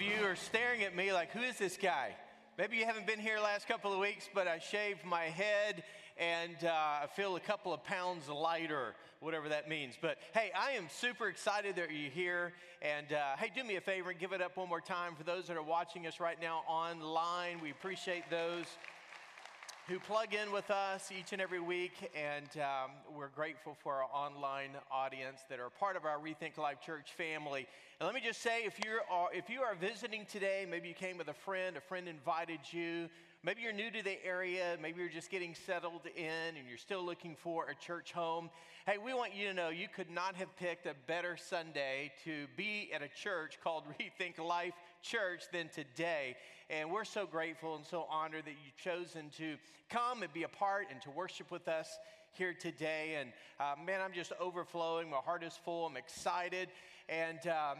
Of you are staring at me like, who is this guy? Maybe you haven't been here last couple of weeks, but I shaved my head and uh, I feel a couple of pounds lighter, whatever that means. But hey, I am super excited that you're here. And uh, hey, do me a favor and give it up one more time for those that are watching us right now online. We appreciate those who plug in with us each and every week, and um, we're grateful for our online audience that are part of our Rethink Life Church family. And let me just say, if you are if you are visiting today, maybe you came with a friend, a friend invited you. Maybe you're new to the area, maybe you're just getting settled in and you're still looking for a church home. Hey, we want you to know you could not have picked a better Sunday to be at a church called Rethink Life Church than today. And we're so grateful and so honored that you've chosen to come and be a part and to worship with us here today. And uh, man, I'm just overflowing. My heart is full. I'm excited. And um,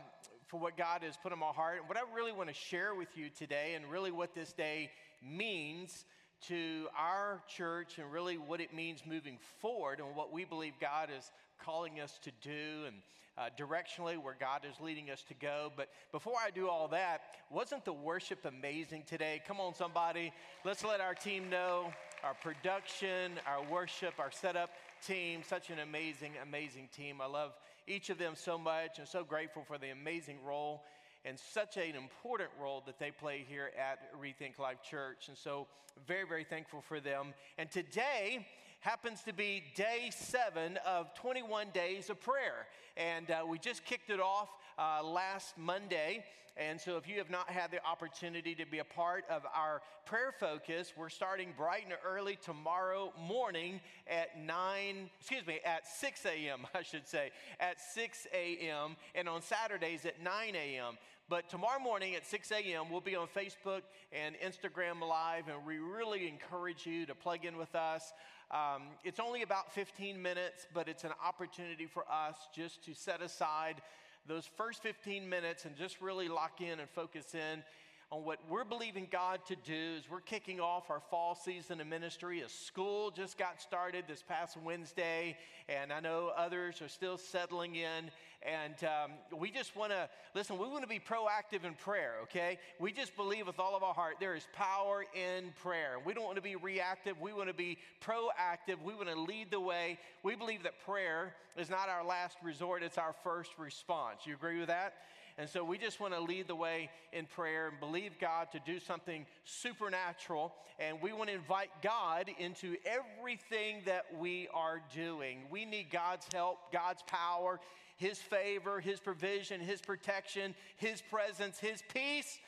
for what God has put in my heart. And what I really want to share with you today, and really what this day means to our church, and really what it means moving forward, and what we believe God is calling us to do, and uh, directionally where God is leading us to go. But before I do all that, wasn't the worship amazing today? Come on, somebody. Let's let our team know our production, our worship, our setup team. Such an amazing, amazing team. I love each of them so much and so grateful for the amazing role and such an important role that they play here at Rethink Life Church. And so, very, very thankful for them. And today, happens to be day seven of 21 days of prayer. And uh, we just kicked it off uh, last Monday. And so, if you have not had the opportunity to be a part of our prayer focus, we're starting bright and early tomorrow morning at 9, excuse me, at 6 a.m., I should say, at 6 a.m., and on Saturdays at 9 a.m. But tomorrow morning at 6 a.m., we'll be on Facebook and Instagram Live, and we really encourage you to plug in with us. Um, it's only about 15 minutes, but it's an opportunity for us just to set aside those first 15 minutes and just really lock in and focus in on what we're believing God to do as we're kicking off our fall season of ministry. A school just got started this past Wednesday, and I know others are still settling in. And um, we just want to listen, we want to be proactive in prayer, okay? We just believe with all of our heart there is power in prayer. We don't want to be reactive, we want to be proactive. We want to lead the way. We believe that prayer is not our last resort, it's our first response. You agree with that? And so we just want to lead the way in prayer and believe God to do something supernatural. And we want to invite God into everything that we are doing. We need God's help, God's power, His favor, His provision, His protection, His presence, His peace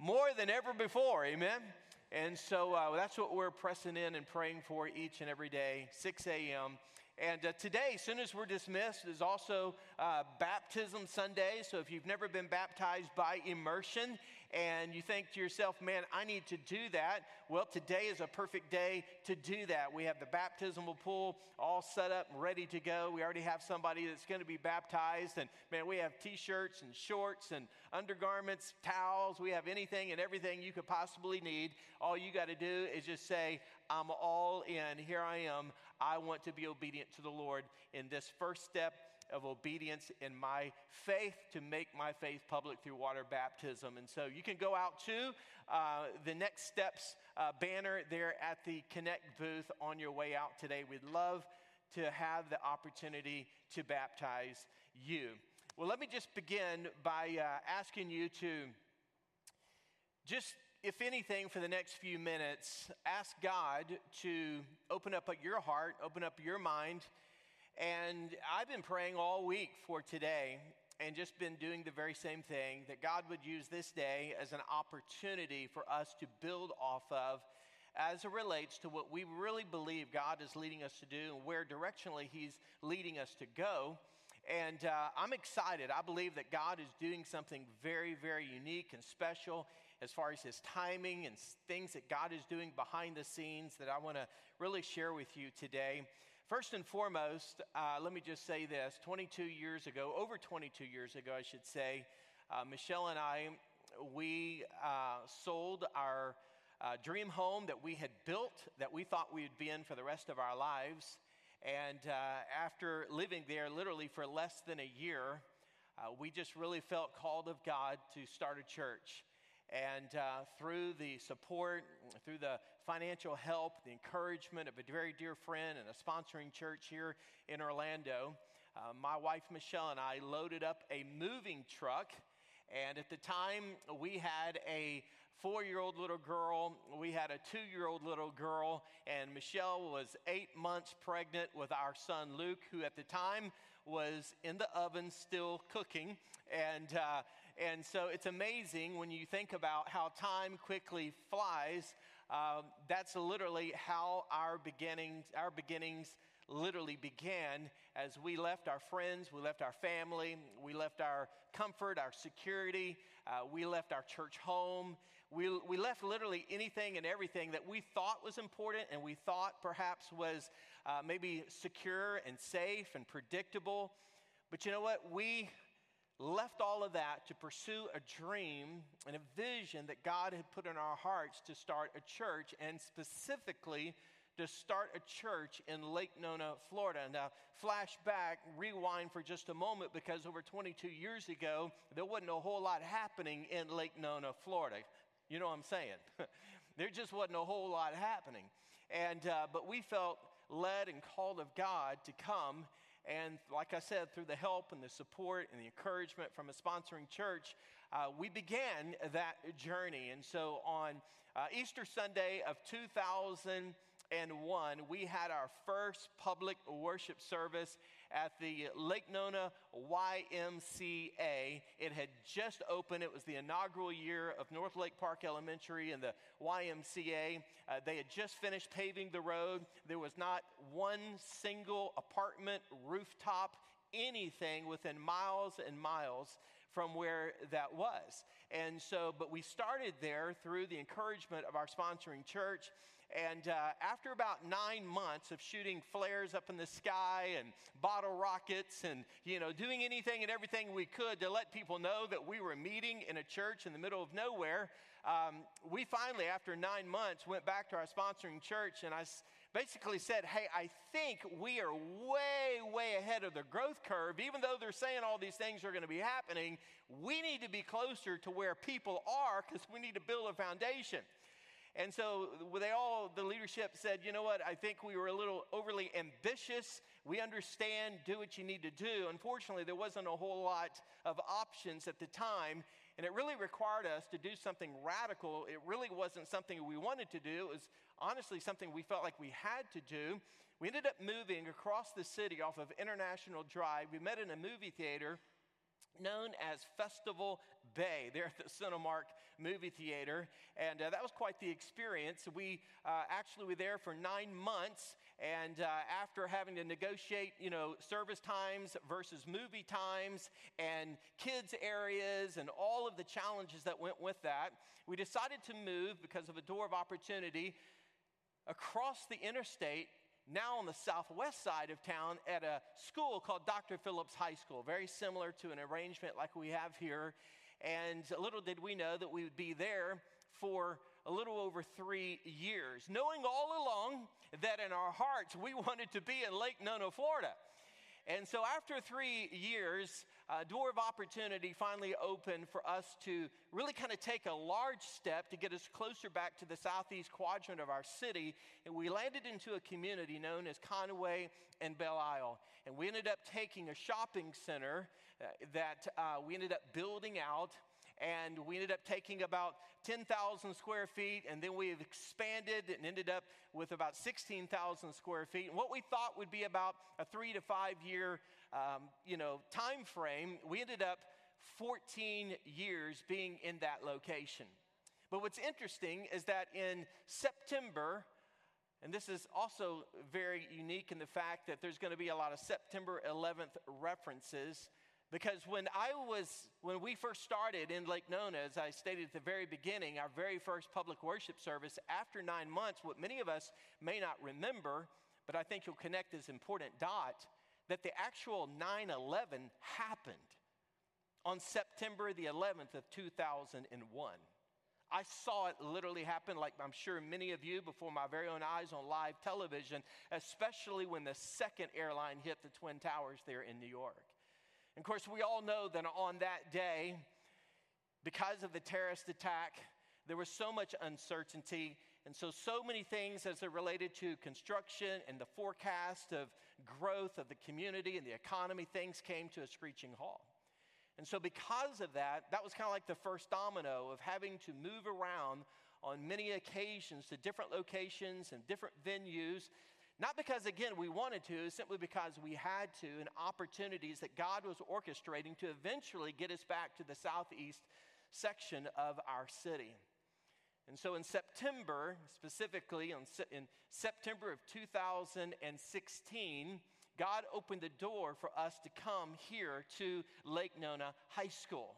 more than ever before. Amen. And so uh, that's what we're pressing in and praying for each and every day, 6 a.m. And uh, today, as soon as we're dismissed, is also uh, Baptism Sunday. So if you've never been baptized by immersion and you think to yourself, man, I need to do that, well, today is a perfect day to do that. We have the baptismal pool all set up, and ready to go. We already have somebody that's going to be baptized. And man, we have t shirts and shorts and undergarments, towels. We have anything and everything you could possibly need. All you got to do is just say, I'm all in. Here I am. I want to be obedient to the Lord in this first step of obedience in my faith to make my faith public through water baptism. And so you can go out to uh, the next steps uh, banner there at the Connect booth on your way out today. We'd love to have the opportunity to baptize you. Well, let me just begin by uh, asking you to just if anything, for the next few minutes, ask God to open up your heart, open up your mind. And I've been praying all week for today and just been doing the very same thing that God would use this day as an opportunity for us to build off of as it relates to what we really believe God is leading us to do and where directionally He's leading us to go. And uh, I'm excited. I believe that God is doing something very, very unique and special as far as his timing and things that God is doing behind the scenes that I want to really share with you today. First and foremost, uh, let me just say this 22 years ago, over 22 years ago, I should say, uh, Michelle and I, we uh, sold our uh, dream home that we had built that we thought we would be in for the rest of our lives. And uh, after living there literally for less than a year, uh, we just really felt called of God to start a church. And uh, through the support, through the financial help, the encouragement of a very dear friend and a sponsoring church here in Orlando, uh, my wife Michelle and I loaded up a moving truck. And at the time, we had a four year old little girl, we had a two year old little girl, and Michelle was eight months pregnant with our son Luke, who at the time was in the oven still cooking. And, uh, and so it's amazing when you think about how time quickly flies. Um, that's literally how our beginnings, our beginnings literally began as we left our friends, we left our family, we left our comfort, our security, uh, we left our church home. We, we left literally anything and everything that we thought was important and we thought perhaps was uh, maybe secure and safe and predictable. But you know what? We left all of that to pursue a dream and a vision that God had put in our hearts to start a church and specifically to start a church in Lake Nona, Florida. Now, flashback, rewind for just a moment because over 22 years ago, there wasn't a whole lot happening in Lake Nona, Florida. You know what I'm saying? there just wasn't a whole lot happening. And, uh, but we felt led and called of God to come. And like I said, through the help and the support and the encouragement from a sponsoring church, uh, we began that journey. And so on uh, Easter Sunday of 2000, and one, we had our first public worship service at the Lake Nona YMCA. It had just opened. It was the inaugural year of North Lake Park Elementary and the YMCA. Uh, they had just finished paving the road. There was not one single apartment, rooftop, anything within miles and miles from where that was. And so, but we started there through the encouragement of our sponsoring church. And uh, after about nine months of shooting flares up in the sky and bottle rockets and, you know, doing anything and everything we could to let people know that we were meeting in a church in the middle of nowhere, um, we finally, after nine months, went back to our sponsoring church and I basically said, Hey, I think we are way, way ahead of the growth curve. Even though they're saying all these things are going to be happening, we need to be closer to where people are because we need to build a foundation. And so they all, the leadership said, you know what, I think we were a little overly ambitious. We understand, do what you need to do. Unfortunately, there wasn't a whole lot of options at the time. And it really required us to do something radical. It really wasn't something we wanted to do. It was honestly something we felt like we had to do. We ended up moving across the city off of International Drive. We met in a movie theater known as Festival Bay there at the Cinemark movie theater. And uh, that was quite the experience. We uh, actually were there for nine months. And uh, after having to negotiate, you know, service times versus movie times and kids' areas and all of the challenges that went with that, we decided to move because of a door of opportunity across the interstate now on the southwest side of town at a school called Dr. Phillips High School, very similar to an arrangement like we have here. And little did we know that we would be there for a little over three years, knowing all along that in our hearts we wanted to be in Lake Nona, Florida. And so, after three years, a door of opportunity finally opened for us to really kind of take a large step to get us closer back to the southeast quadrant of our city. And we landed into a community known as Conway and Belle Isle. And we ended up taking a shopping center uh, that uh, we ended up building out and we ended up taking about 10,000 square feet, and then we expanded and ended up with about 16,000 square feet. And what we thought would be about a three to five year, um, you know, time frame, we ended up 14 years being in that location. But what's interesting is that in September And this is also very unique in the fact that there's going to be a lot of September 11th references because when I was, when we first started in Lake Nona, as I stated at the very beginning, our very first public worship service, after nine months, what many of us may not remember, but I think you'll connect this important dot, that the actual 9 11 happened on September the 11th of 2001. I saw it literally happen, like I'm sure many of you, before my very own eyes on live television, especially when the second airline hit the Twin Towers there in New York. And of course, we all know that on that day, because of the terrorist attack, there was so much uncertainty. And so, so many things as it related to construction and the forecast of growth of the community and the economy, things came to a screeching halt. And so, because of that, that was kind of like the first domino of having to move around on many occasions to different locations and different venues not because, again, we wanted to, simply because we had to, and opportunities that God was orchestrating to eventually get us back to the southeast section of our city. And so in September, specifically in September of 2016, God opened the door for us to come here to Lake Nona High School.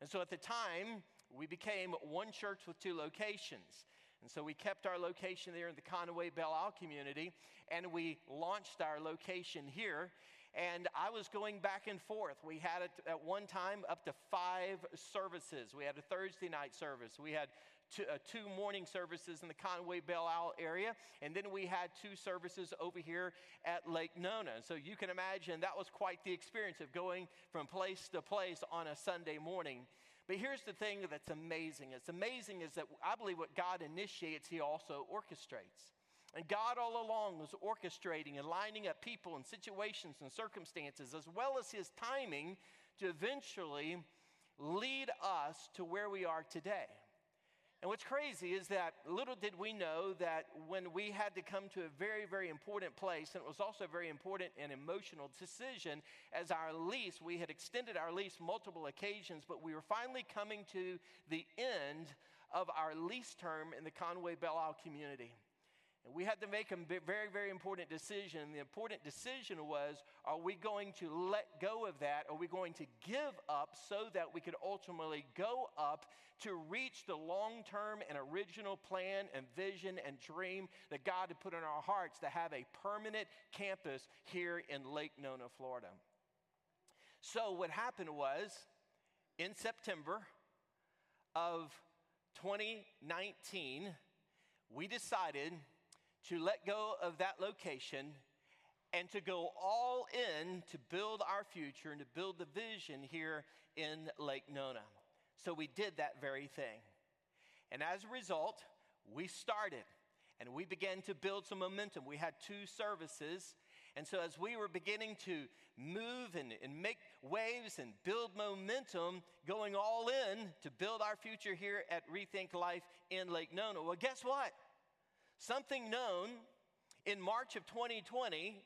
And so at the time, we became one church with two locations. And so we kept our location there in the Conway Belle Isle community, and we launched our location here. And I was going back and forth. We had it at one time up to five services. We had a Thursday night service. We had two, uh, two, morning services in the Conway Belle Isle area. And then we had two services over here at Lake Nona. So you can imagine that was quite the experience of going from place to place on a Sunday morning. But here's the thing that's amazing. It's amazing is that I believe what God initiates, He also orchestrates. And God all along was orchestrating and lining up people and situations and circumstances, as well as His timing to eventually lead us to where we are today. And what's crazy is that little did we know that when we had to come to a very, very important place, and it was also a very important and emotional decision, as our lease, we had extended our lease multiple occasions, but we were finally coming to the end of our lease term in the Conway Belle Isle community. And we had to make a very, very important decision. The important decision was are we going to let go of that? Are we going to give up so that we could ultimately go up to reach the long term and original plan and vision and dream that God had put in our hearts to have a permanent campus here in Lake Nona, Florida? So, what happened was in September of 2019, we decided to let go of that location and to go all in to build our future and to build the vision here in Lake Nona. So we did that very thing. And as a result, we started and we began to build some momentum. We had two services. And so, as we were beginning to move and, and make waves and build momentum, going all in to build our future here at Rethink Life in Lake Nona, well, guess what? Something known in March of 2020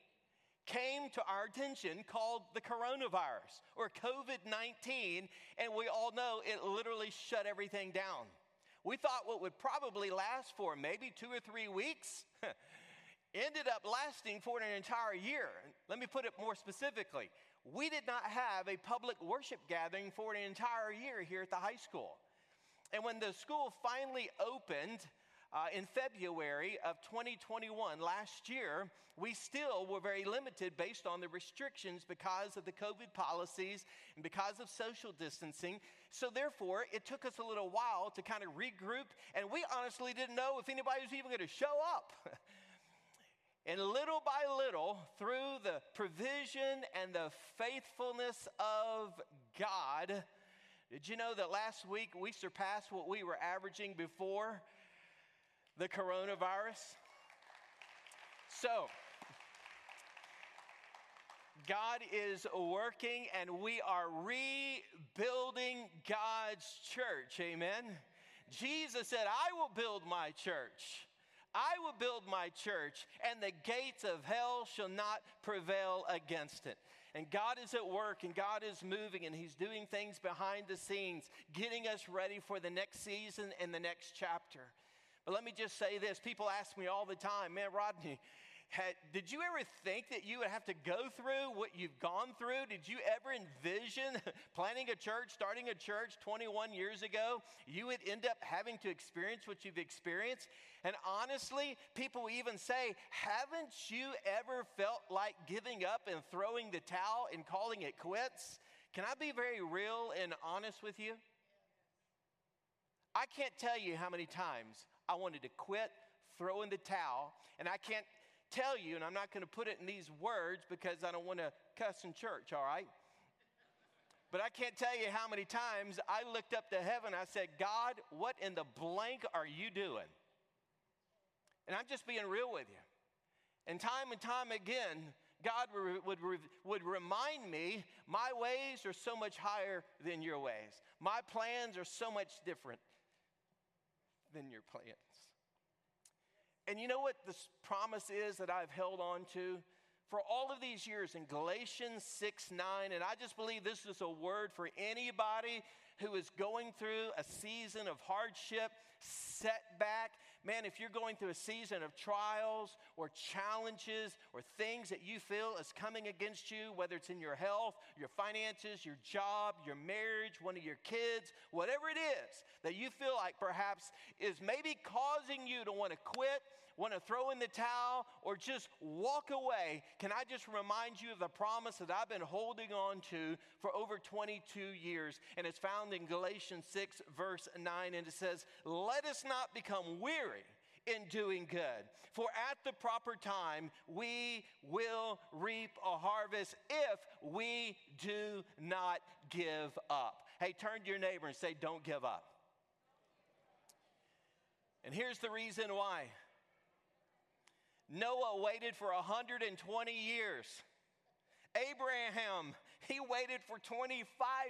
came to our attention called the coronavirus or COVID 19, and we all know it literally shut everything down. We thought what would probably last for maybe two or three weeks ended up lasting for an entire year. Let me put it more specifically. We did not have a public worship gathering for an entire year here at the high school. And when the school finally opened, uh, in February of 2021, last year, we still were very limited based on the restrictions because of the COVID policies and because of social distancing. So, therefore, it took us a little while to kind of regroup, and we honestly didn't know if anybody was even going to show up. And little by little, through the provision and the faithfulness of God, did you know that last week we surpassed what we were averaging before? The coronavirus. So, God is working and we are rebuilding God's church. Amen. Jesus said, I will build my church. I will build my church, and the gates of hell shall not prevail against it. And God is at work, and God is moving, and He's doing things behind the scenes, getting us ready for the next season and the next chapter. But let me just say this people ask me all the time, man, Rodney, had, did you ever think that you would have to go through what you've gone through? Did you ever envision planning a church, starting a church 21 years ago? You would end up having to experience what you've experienced? And honestly, people even say, haven't you ever felt like giving up and throwing the towel and calling it quits? Can I be very real and honest with you? I can't tell you how many times I wanted to quit, throw in the towel, and I can't tell you, and I'm not going to put it in these words because I don't want to cuss in church, all right? But I can't tell you how many times I looked up to heaven. I said, God, what in the blank are you doing? And I'm just being real with you. And time and time again, God would, would remind me, my ways are so much higher than your ways. My plans are so much different than your plans. And you know what this promise is that I've held on to? For all of these years in Galatians 6 9, and I just believe this is a word for anybody who is going through a season of hardship, setback. Man, if you're going through a season of trials or challenges or things that you feel is coming against you, whether it's in your health, your finances, your job, your marriage, one of your kids, whatever it is that you feel like perhaps is maybe causing you to want to quit, want to throw in the towel, or just walk away, can I just remind you of the promise that I've been holding on to for over 22 years? And it's found in Galatians 6, verse 9, and it says, Let us not become weary in doing good, for at the proper time we will reap a harvest if we do not give up. Hey, turn to your neighbor and say, Don't give up. And here's the reason why Noah waited for 120 years Abraham, he waited for 25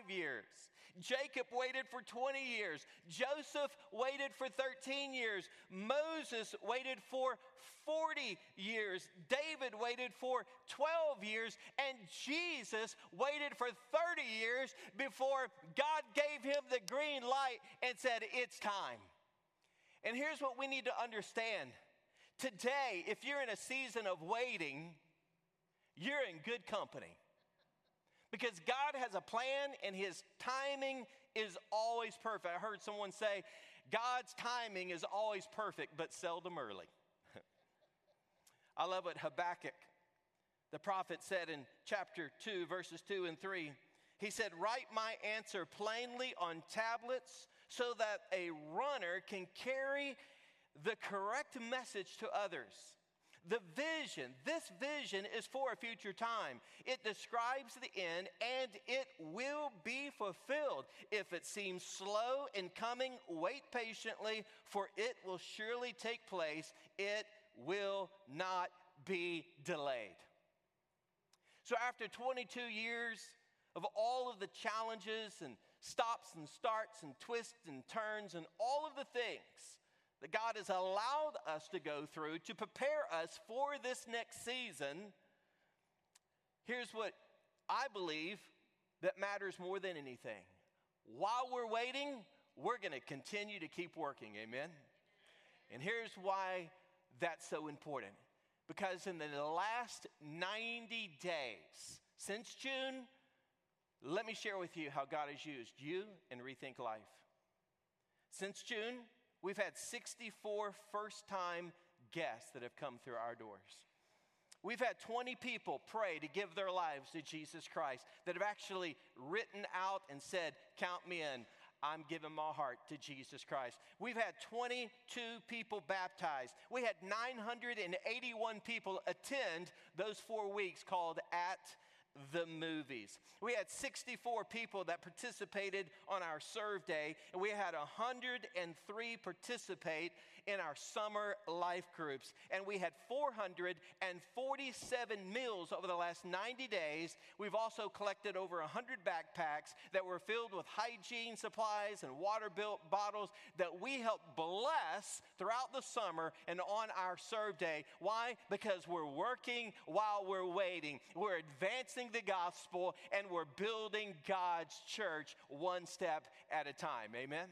years. Jacob waited for 20 years. Joseph waited for 13 years. Moses waited for 40 years. David waited for 12 years. And Jesus waited for 30 years before God gave him the green light and said, It's time. And here's what we need to understand today, if you're in a season of waiting, you're in good company. Because God has a plan and His timing is always perfect. I heard someone say, God's timing is always perfect, but seldom early. I love what Habakkuk, the prophet, said in chapter 2, verses 2 and 3. He said, Write my answer plainly on tablets so that a runner can carry the correct message to others. The vision, this vision is for a future time. It describes the end and it will be fulfilled. If it seems slow in coming, wait patiently, for it will surely take place. It will not be delayed. So, after 22 years of all of the challenges and stops and starts and twists and turns and all of the things, that God has allowed us to go through to prepare us for this next season, here's what I believe that matters more than anything. While we're waiting, we're going to continue to keep working. Amen. And here's why that's so important. Because in the last 90 days, since June, let me share with you how God has used you and Rethink Life. Since June, We've had 64 first time guests that have come through our doors. We've had 20 people pray to give their lives to Jesus Christ that have actually written out and said, Count me in. I'm giving my heart to Jesus Christ. We've had 22 people baptized. We had 981 people attend those four weeks called At the movies. We had 64 people that participated on our serve day, and we had 103 participate in our summer life groups. And we had 447 meals over the last 90 days. We've also collected over 100 backpacks that were filled with hygiene supplies and water built bottles that we helped bless throughout the summer and on our serve day. Why? Because we're working while we're waiting. We're advancing the gospel and we're building God's church one step at a time. Amen?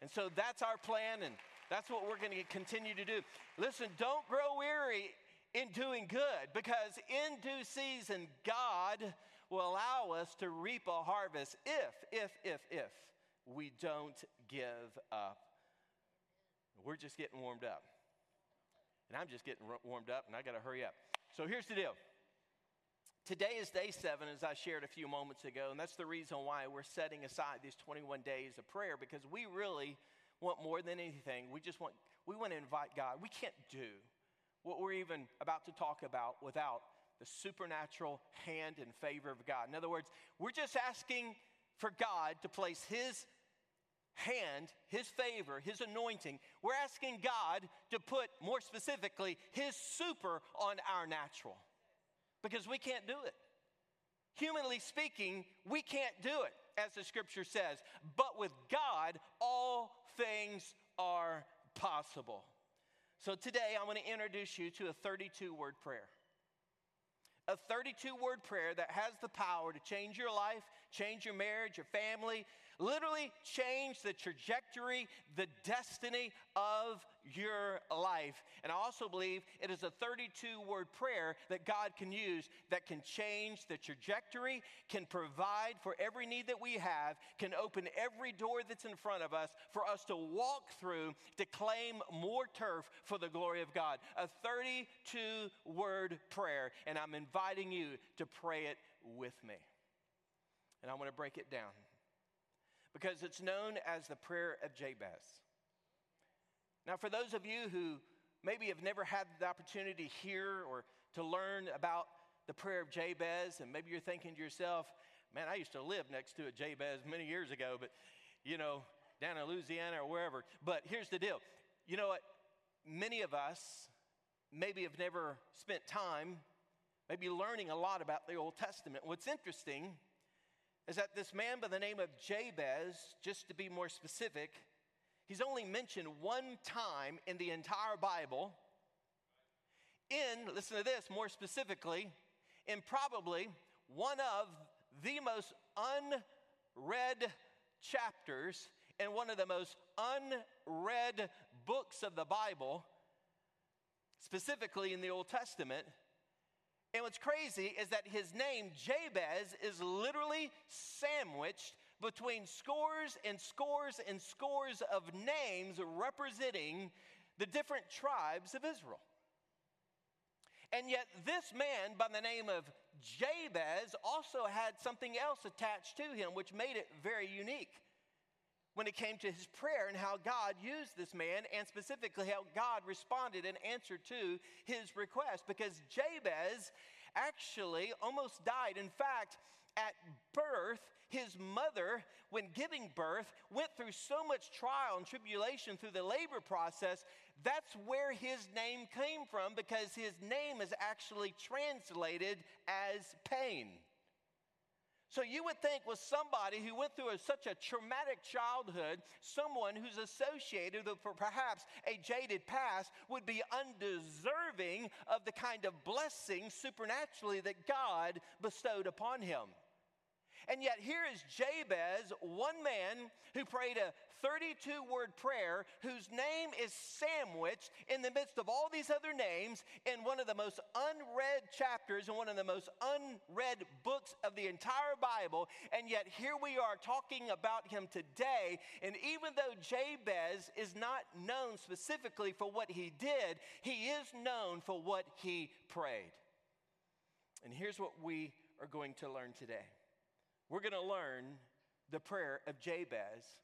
And so that's our plan. And That's what we're going to continue to do. Listen, don't grow weary in doing good because in due season, God will allow us to reap a harvest if, if, if, if we don't give up. We're just getting warmed up. And I'm just getting warmed up, and I got to hurry up. So here's the deal. Today is day seven, as I shared a few moments ago, and that's the reason why we're setting aside these 21 days of prayer because we really want more than anything. We just want, we want to invite God. We can't do what we're even about to talk about without the supernatural hand and favor of God. In other words, we're just asking for God to place His hand, His favor, His anointing. We're asking God to put, more specifically, His super on our natural because we can't do it. Humanly speaking, we can't do it, as the scripture says. But with God, all things are possible. So today, I want to introduce you to a 32 word prayer a 32 word prayer that has the power to change your life, change your marriage, your family, literally change the trajectory, the destiny of your life. And I also believe it is a 32 word prayer that God can use that can change the trajectory, can provide for every need that we have, can open every door that's in front of us for us to walk through to claim more turf for the glory of God. A 32 word prayer. And I'm inviting you to pray it with me. And I'm going to break it down because it's known as the prayer of Jabez. Now, for those of you who maybe have never had the opportunity to hear or to learn about the prayer of Jabez, and maybe you're thinking to yourself, man, I used to live next to a Jabez many years ago, but you know, down in Louisiana or wherever. But here's the deal you know what? Many of us maybe have never spent time maybe learning a lot about the Old Testament. What's interesting is that this man by the name of Jabez, just to be more specific, he's only mentioned one time in the entire Bible. In, listen to this more specifically, in probably one of the most unread chapters in one of the most unread books of the Bible, specifically in the Old Testament. And what's crazy is that his name, Jabez, is literally sandwiched between scores and scores and scores of names representing the different tribes of Israel. And yet, this man by the name of Jabez also had something else attached to him, which made it very unique when it came to his prayer and how God used this man, and specifically how God responded and answered to his request. Because Jabez actually almost died. In fact, at birth, his mother, when giving birth, went through so much trial and tribulation through the labor process. That's where his name came from because his name is actually translated as pain. So you would think with somebody who went through a, such a traumatic childhood, someone who's associated with perhaps a jaded past would be undeserving of the kind of blessing supernaturally that God bestowed upon him. And yet, here is Jabez, one man who prayed a 32 word prayer, whose name is sandwiched in the midst of all these other names in one of the most unread chapters and one of the most unread books of the entire Bible. And yet, here we are talking about him today. And even though Jabez is not known specifically for what he did, he is known for what he prayed. And here's what we are going to learn today we're going to learn the prayer of Jabez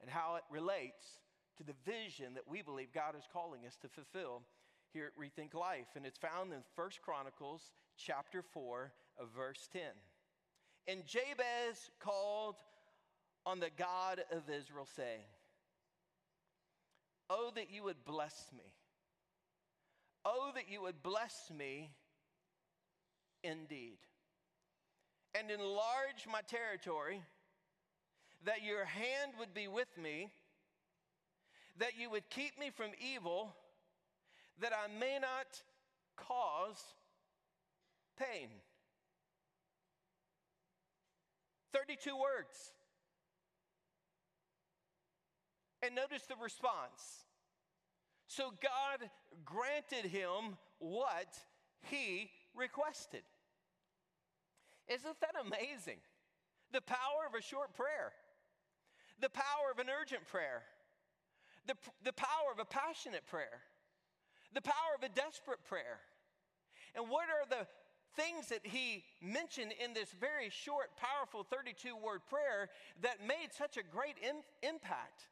and how it relates to the vision that we believe God is calling us to fulfill here at Rethink Life. And it's found in First Chronicles chapter 4 uh, verse 10. And Jabez called on the God of Israel, saying, Oh, that you would bless me. Oh, that you would bless me indeed and enlarge my territory, that your hand would be with me, that you would keep me from evil, that I may not cause pain. 32 words. And notice the response. So God granted him what he requested. Isn't that amazing? The power of a short prayer, the power of an urgent prayer, the, the power of a passionate prayer, the power of a desperate prayer. And what are the things that he mentioned in this very short, powerful 32 word prayer that made such a great in, impact?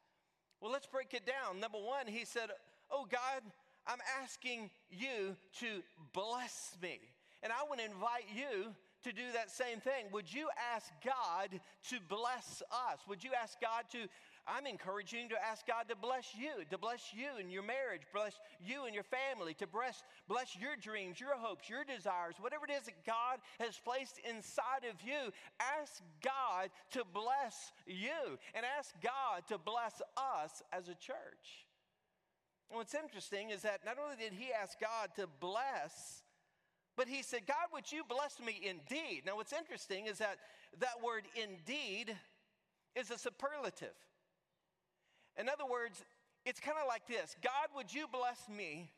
Well, let's break it down. Number one, he said, Oh God, I'm asking you to bless me. And I want to invite you to do that same thing. Would you ask God to bless us? Would you ask God to? I'm encouraging you to ask God to bless you, to bless you and your marriage, bless you and your family, to bless, bless your dreams, your hopes, your desires, whatever it is that God has placed inside of you. Ask God to bless you and ask God to bless us as a church. And what's interesting is that not only did he ask God to bless, but he said, God, would you bless me indeed? Now, what's interesting is that that word indeed is a superlative. In other words, it's kind of like this God, would you bless me?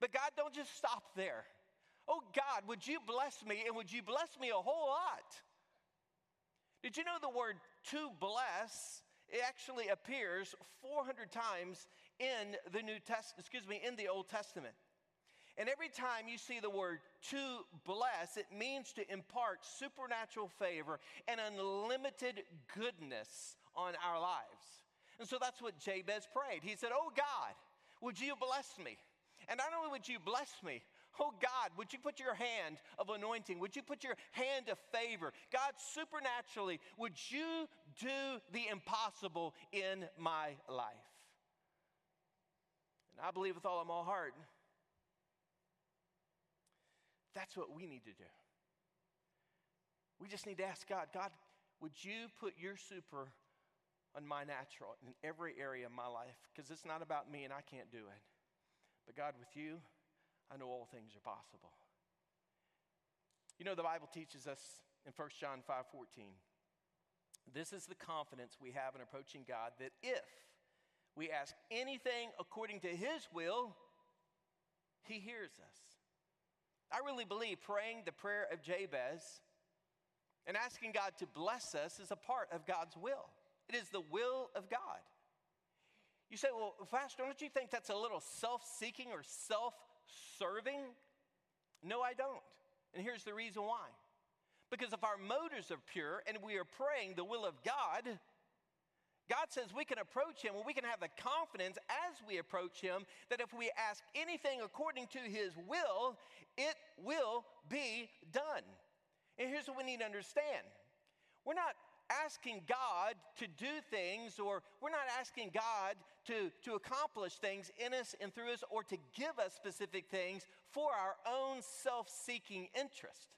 But God, don't just stop there. Oh, God, would you bless me? And would you bless me a whole lot? Did you know the word to bless? It actually appears 400 times in the New Testament, excuse me, in the Old Testament. And every time you see the word to bless, it means to impart supernatural favor and unlimited goodness on our lives. And so that's what Jabez prayed. He said, Oh God, would you bless me? And not only would you bless me, Oh God, would you put your hand of anointing? Would you put your hand of favor? God, supernaturally, would you do the impossible in my life? And I believe with all of my heart that's what we need to do. We just need to ask God, God, would you put your super on my natural in every area of my life? Because it's not about me and I can't do it. But God, with you, I know all things are possible. You know, the Bible teaches us in 1 John 5 14, this is the confidence we have in approaching God that if we ask anything according to His will, He hears us. I really believe praying the prayer of Jabez and asking God to bless us is a part of God's will. It is the will of God. You say, well, Pastor, don't you think that's a little self seeking or self serving? No, I don't. And here's the reason why. Because if our motives are pure and we are praying the will of God, God says we can approach Him and we can have the confidence as we approach Him that if we ask anything according to His will, it will be done. And here's what we need to understand we're not asking God to do things, or we're not asking God to, to accomplish things in us and through us, or to give us specific things for our own self seeking interest.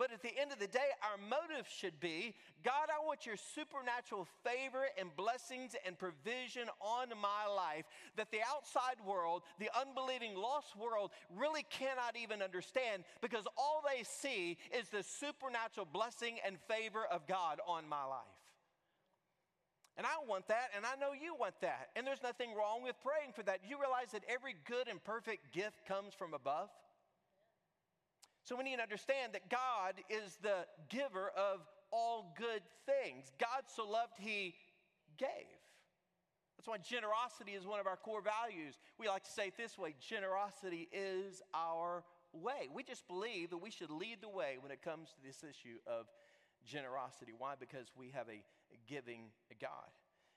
But at the end of the day, our motive should be God, I want your supernatural favor and blessings and provision on my life that the outside world, the unbelieving, lost world, really cannot even understand because all they see is the supernatural blessing and favor of God on my life. And I want that, and I know you want that. And there's nothing wrong with praying for that. You realize that every good and perfect gift comes from above? So we need to understand that God is the giver of all good things. God so loved, He gave. That's why generosity is one of our core values. We like to say it this way generosity is our way. We just believe that we should lead the way when it comes to this issue of generosity. Why? Because we have a giving God.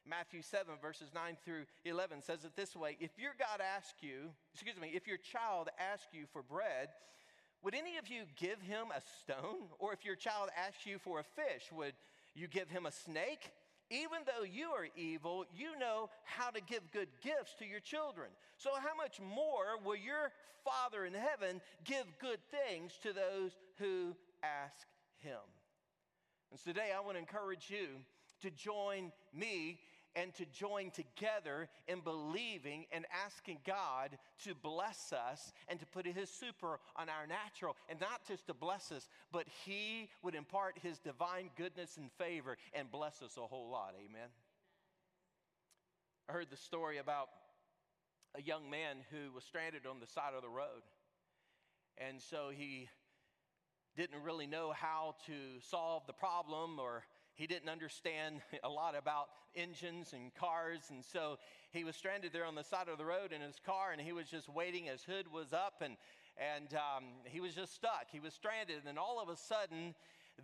Matthew 7, verses 9 through 11 says it this way If your God asks you, excuse me, if your child asks you for bread, would any of you give him a stone? Or if your child asks you for a fish, would you give him a snake? Even though you are evil, you know how to give good gifts to your children. So, how much more will your Father in heaven give good things to those who ask him? And so today, I want to encourage you to join me and to join together in believing and asking God to bless us and to put His super on our natural, and not just to bless us, but He would impart His divine goodness and favor and bless us a whole lot. Amen. I heard the story about a young man who was stranded on the side of the road. And so he didn't really know how to solve the problem or he didn't understand a lot about engines and cars and so he was stranded there on the side of the road in his car and he was just waiting his hood was up and and um, he was just stuck he was stranded and then all of a sudden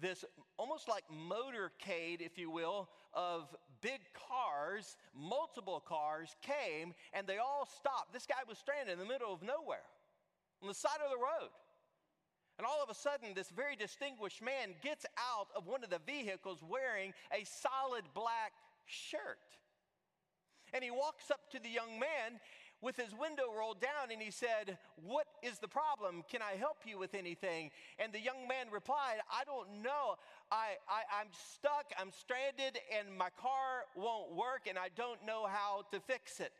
this almost like motorcade, if you will, of big cars, multiple cars came and they all stopped. This guy was stranded in the middle of nowhere on the side of the road. And all of a sudden, this very distinguished man gets out of one of the vehicles wearing a solid black shirt. And he walks up to the young man with his window rolled down and he said, What is the problem? Can I help you with anything? And the young man replied, I don't know. I, I, I'm stuck, I'm stranded, and my car won't work, and I don't know how to fix it.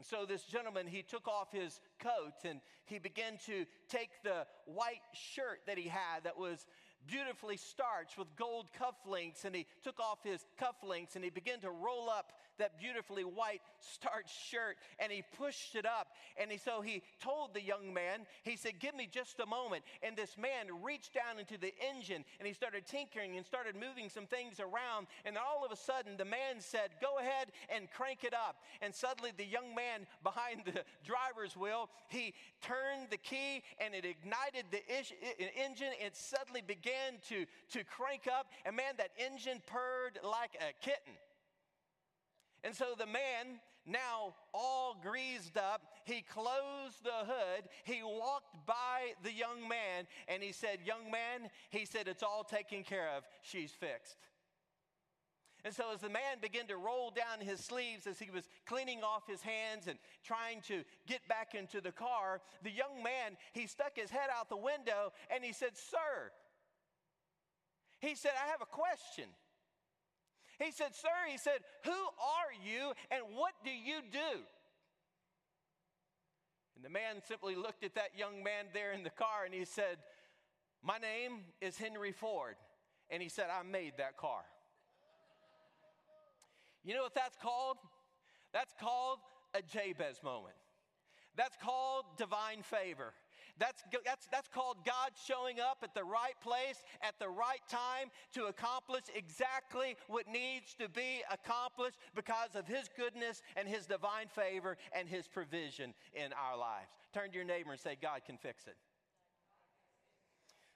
So this gentleman, he took off his coat and he began to take the white shirt that he had that was beautifully starched with gold cufflinks, and he took off his cufflinks and he began to roll up that beautifully white starched shirt and he pushed it up. And he, so he told the young man, he said, Give me just a moment. And this man reached down into the engine and he started tinkering and started moving some things around. And then all of a sudden, the man said, Go ahead and crank it up. And suddenly, the young man behind the driver's wheel, he turned the key and it ignited the ish, engine. It suddenly began to, to crank up, and man, that engine purred like a kitten. And so the man, now all greased up, he closed the hood. He walked by the young man and he said, Young man, he said, it's all taken care of. She's fixed. And so, as the man began to roll down his sleeves as he was cleaning off his hands and trying to get back into the car, the young man, he stuck his head out the window and he said, Sir, he said, I have a question. He said, Sir, he said, Who are you and what do you do? And the man simply looked at that young man there in the car and he said, My name is Henry Ford. And he said, I made that car. You know what that's called? That's called a Jabez moment. That's called divine favor. That's, that's, that's called God showing up at the right place at the right time to accomplish exactly what needs to be accomplished because of His goodness and His divine favor and His provision in our lives. Turn to your neighbor and say, God can fix it.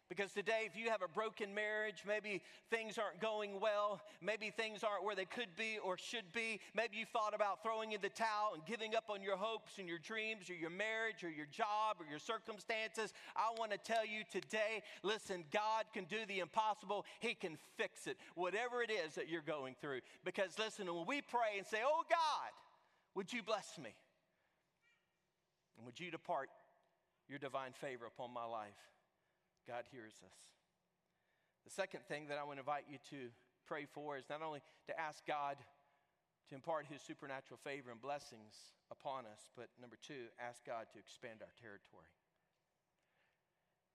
Because today, if you have a broken marriage, maybe things aren't going well, maybe things aren't where they could be or should be, maybe you thought about throwing in the towel and giving up on your hopes and your dreams or your marriage or your job or your circumstances, I want to tell you today listen, God can do the impossible, He can fix it, whatever it is that you're going through. Because listen, when we pray and say, Oh God, would you bless me? And would you depart your divine favor upon my life? God hears us. The second thing that I want to invite you to pray for is not only to ask God to impart his supernatural favor and blessings upon us, but number two, ask God to expand our territory.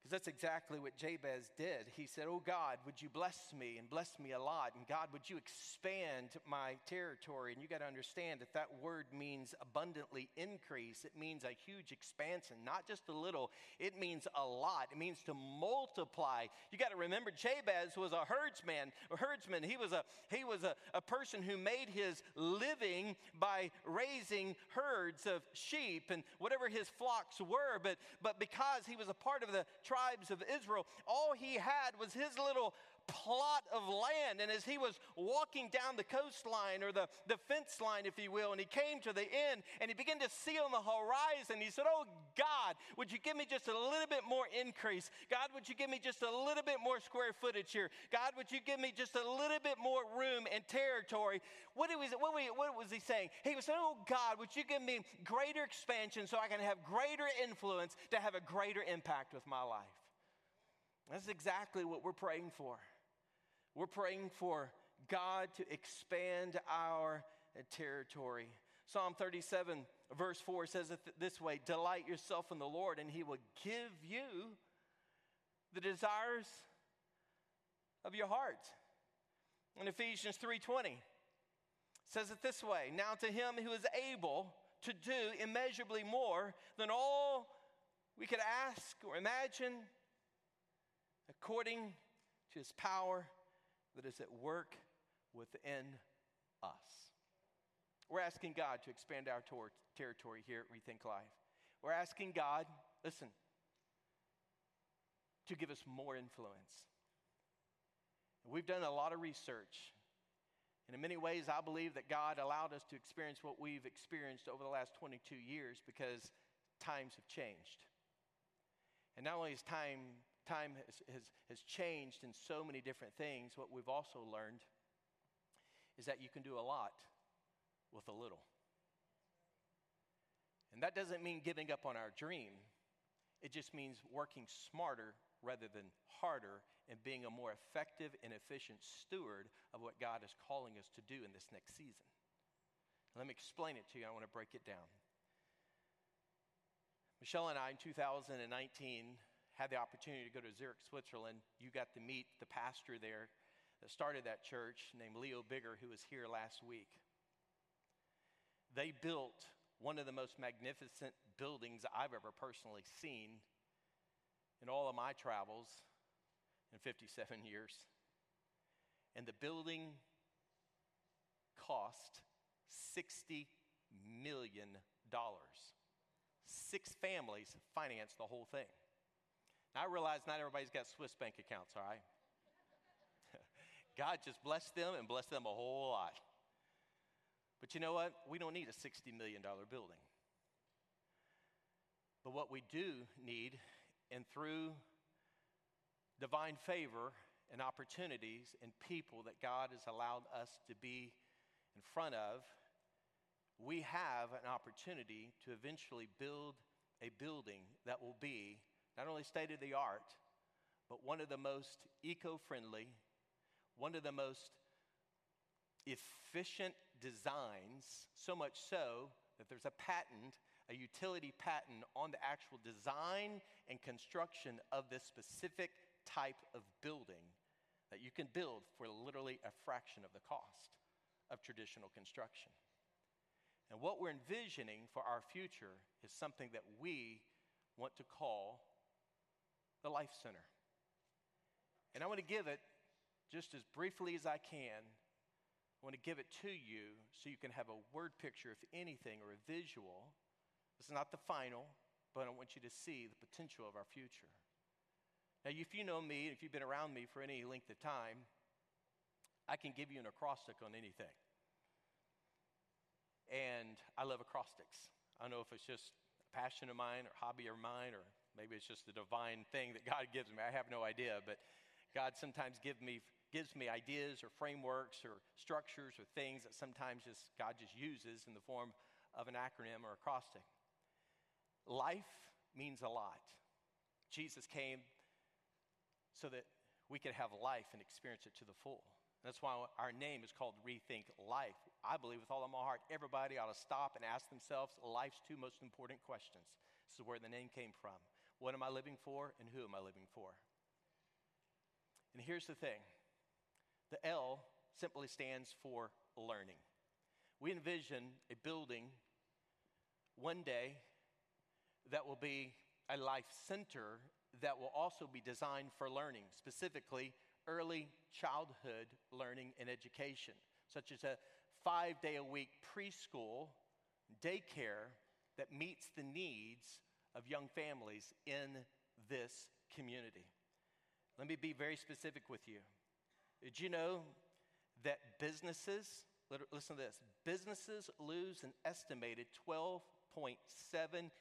Because that's exactly what Jabez did. He said, Oh God, would you bless me and bless me a lot? And God, would you expand my territory? And you got to understand that that word means abundantly increase. It means a huge expansion, not just a little. It means a lot. It means to multiply. You got to remember, Jabez was a herdsman. A herdsman. He was a he was a, a person who made his living by raising herds of sheep and whatever his flocks were. But but because he was a part of the tribes of Israel, all he had was his little plot of land. And as he was walking down the coastline or the, the fence line, if you will, and he came to the end and he began to see on the horizon, he said, Oh God, would you give me just a little bit more increase? God, would you give me just a little bit more square footage here? God, would you give me just a little bit more room and territory? What was, what, what was he saying? He was saying, Oh God, would you give me greater expansion so I can have greater influence to have a greater impact with my life? That's exactly what we're praying for. We're praying for God to expand our territory. Psalm 37, verse 4 says it this way Delight yourself in the Lord, and he will give you the desires of your heart. In Ephesians 3:20 says it this way: Now to him who is able to do immeasurably more than all we could ask or imagine, according to his power that is at work within us. We're asking God to expand our tor- territory here at Rethink Life. We're asking God, listen, to give us more influence. We've done a lot of research. And in many ways, I believe that God allowed us to experience what we've experienced over the last 22 years because times have changed. And not only has time, time has, has, has changed in so many different things, what we've also learned is that you can do a lot with a little. And that doesn't mean giving up on our dream, it just means working smarter rather than harder and being a more effective and efficient steward of what God is calling us to do in this next season. Let me explain it to you. I want to break it down. Michelle and I, in 2019, had the opportunity to go to Zurich, Switzerland. You got to meet the pastor there that started that church named Leo Bigger, who was here last week. They built one of the most magnificent buildings I've ever personally seen in all of my travels in 57 years. And the building cost $60 million. Six families financed the whole thing. Now, I realize not everybody's got Swiss bank accounts, all right? God just blessed them and blessed them a whole lot. But you know what? We don't need a $60 million building. But what we do need and through divine favor and opportunities and people that God has allowed us to be in front of, we have an opportunity to eventually build a building that will be not only state of the art, but one of the most eco friendly, one of the most efficient designs, so much so that there's a patent a utility patent on the actual design and construction of this specific type of building that you can build for literally a fraction of the cost of traditional construction. And what we're envisioning for our future is something that we want to call the Life Center. And I want to give it just as briefly as I can. I want to give it to you so you can have a word picture, if anything, or a visual this is not the final, but I want you to see the potential of our future. Now, if you know me, if you've been around me for any length of time, I can give you an acrostic on anything. And I love acrostics. I don't know if it's just a passion of mine or hobby of mine, or maybe it's just the divine thing that God gives me. I have no idea, but God sometimes give me, gives me ideas or frameworks or structures or things that sometimes just God just uses in the form of an acronym or a acrostic. Life means a lot. Jesus came so that we could have life and experience it to the full. That's why our name is called Rethink Life. I believe with all of my heart, everybody ought to stop and ask themselves life's two most important questions. This is where the name came from. What am I living for, and who am I living for? And here's the thing the L simply stands for learning. We envision a building one day that will be a life center that will also be designed for learning, specifically early childhood learning and education, such as a five day a week preschool, daycare that meets the needs of young families in this community. Let me be very specific with you. Did you know that businesses, listen to this, businesses lose an estimated 12.7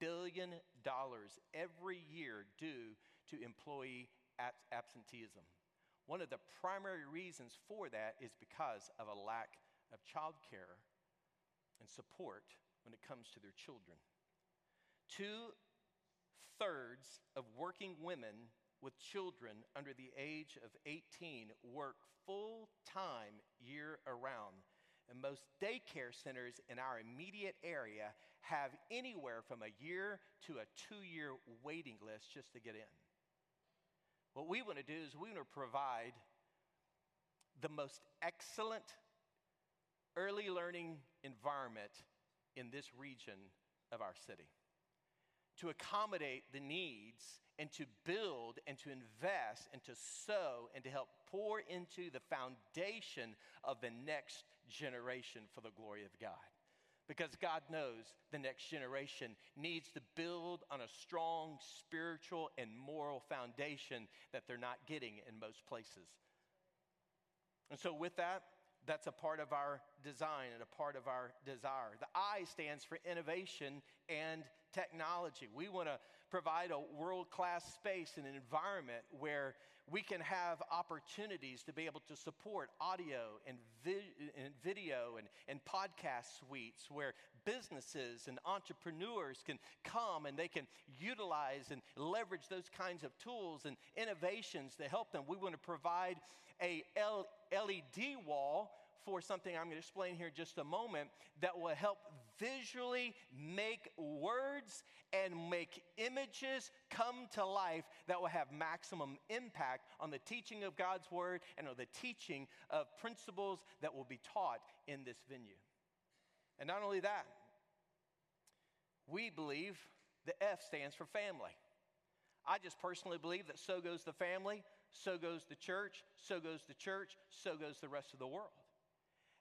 billion dollars every year due to employee absenteeism. One of the primary reasons for that is because of a lack of child care and support when it comes to their children. Two thirds of working women with children under the age of 18 work full time year around and most daycare centers in our immediate area have anywhere from a year to a two year waiting list just to get in. What we want to do is we want to provide the most excellent early learning environment in this region of our city to accommodate the needs and to build and to invest and to sow and to help pour into the foundation of the next generation for the glory of God. Because God knows the next generation needs to build on a strong spiritual and moral foundation that they're not getting in most places. And so, with that, that's a part of our design and a part of our desire. The I stands for innovation and technology. We want to provide a world class space and an environment where we can have opportunities to be able to support audio and, vi- and video and, and podcast suites where businesses and entrepreneurs can come and they can utilize and leverage those kinds of tools and innovations to help them. We want to provide a LED wall for something I'm going to explain here in just a moment that will help visually make words and make images come to life that will have maximum impact on the teaching of God's word and on the teaching of principles that will be taught in this venue. And not only that, we believe the F stands for family. I just personally believe that so goes the family, so goes the church, so goes the church, so goes the rest of the world.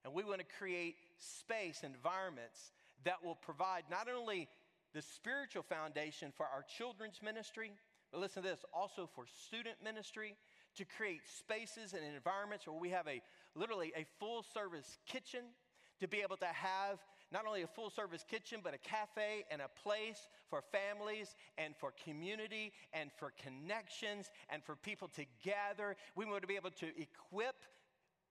And we want to create space, environments that will provide not only the spiritual foundation for our children's ministry, but listen to this also for student ministry, to create spaces and environments where we have a literally a full service kitchen to be able to have not only a full service kitchen, but a cafe and a place for families and for community and for connections and for people to gather. We want to be able to equip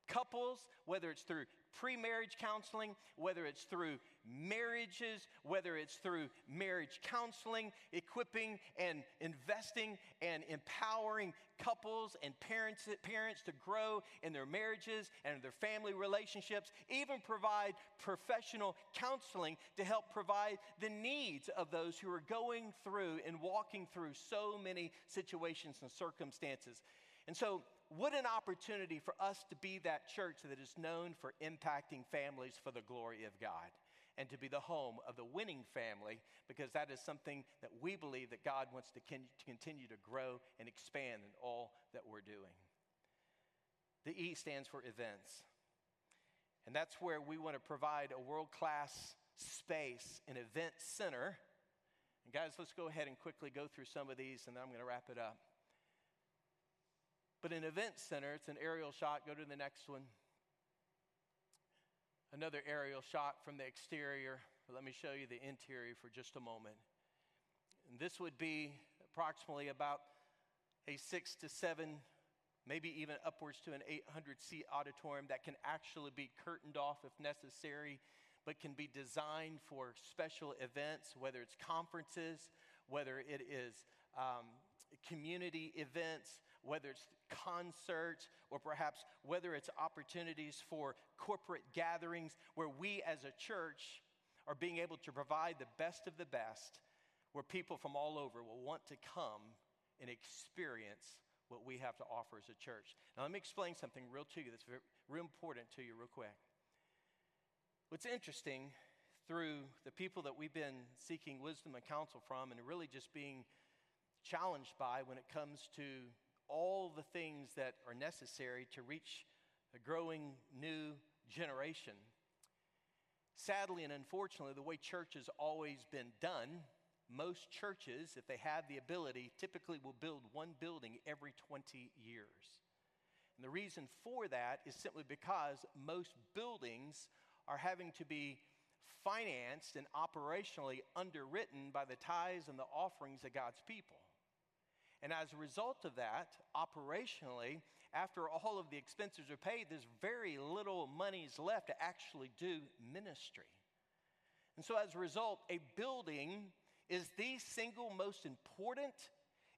couples, whether it's through pre marriage counseling, whether it's through marriages, whether it's through marriage counseling, equipping and investing and empowering couples and parents, parents to grow in their marriages and their family relationships, even provide professional counseling to help provide the needs of those who are going through and walking through so many situations and circumstances. And so what an opportunity for us to be that church that is known for impacting families for the glory of God and to be the home of the winning family because that is something that we believe that God wants to, continue to grow and expand in all that we're doing. The E stands for events. And that's where we want to provide a world class space, an event center. And guys, let's go ahead and quickly go through some of these and then I'm going to wrap it up. But an event center, it's an aerial shot. Go to the next one. Another aerial shot from the exterior. Let me show you the interior for just a moment. And this would be approximately about a six to seven, maybe even upwards to an 800 seat auditorium that can actually be curtained off if necessary, but can be designed for special events, whether it's conferences, whether it is um, community events, whether it's concerts, or perhaps whether it's opportunities for corporate gatherings where we as a church are being able to provide the best of the best, where people from all over will want to come and experience what we have to offer as a church. Now, let me explain something real to you that's very, real important to you, real quick. What's interesting through the people that we've been seeking wisdom and counsel from, and really just being challenged by when it comes to all the things that are necessary to reach a growing new generation. Sadly and unfortunately, the way church has always been done, most churches, if they have the ability, typically will build one building every 20 years. And the reason for that is simply because most buildings are having to be financed and operationally underwritten by the tithes and the offerings of God's people. And as a result of that, operationally, after all of the expenses are paid, there's very little monies left to actually do ministry. And so, as a result, a building is the single most important